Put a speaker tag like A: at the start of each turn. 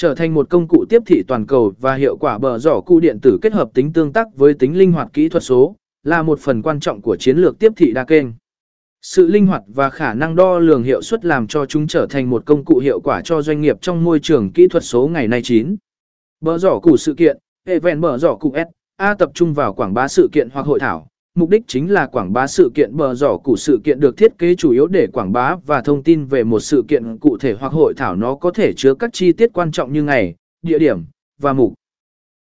A: Trở thành một công cụ tiếp thị toàn cầu và hiệu quả bờ giỏ cụ điện tử kết hợp tính tương tác với tính linh hoạt kỹ thuật số, là một phần quan trọng của chiến lược tiếp thị đa kênh. Sự linh hoạt và khả năng đo lường hiệu suất làm cho chúng trở thành một công cụ hiệu quả cho doanh nghiệp trong môi trường kỹ thuật số ngày nay 9. Bờ giỏ cụ sự kiện, hệ vẹn bờ giỏ cụ S, A tập trung vào quảng bá sự kiện hoặc hội thảo. Mục đích chính là quảng bá sự kiện bờ giỏ cụ sự kiện được thiết kế chủ yếu để quảng bá và thông tin về một sự kiện cụ thể hoặc hội thảo nó có thể chứa các chi tiết quan trọng như ngày, địa điểm và mục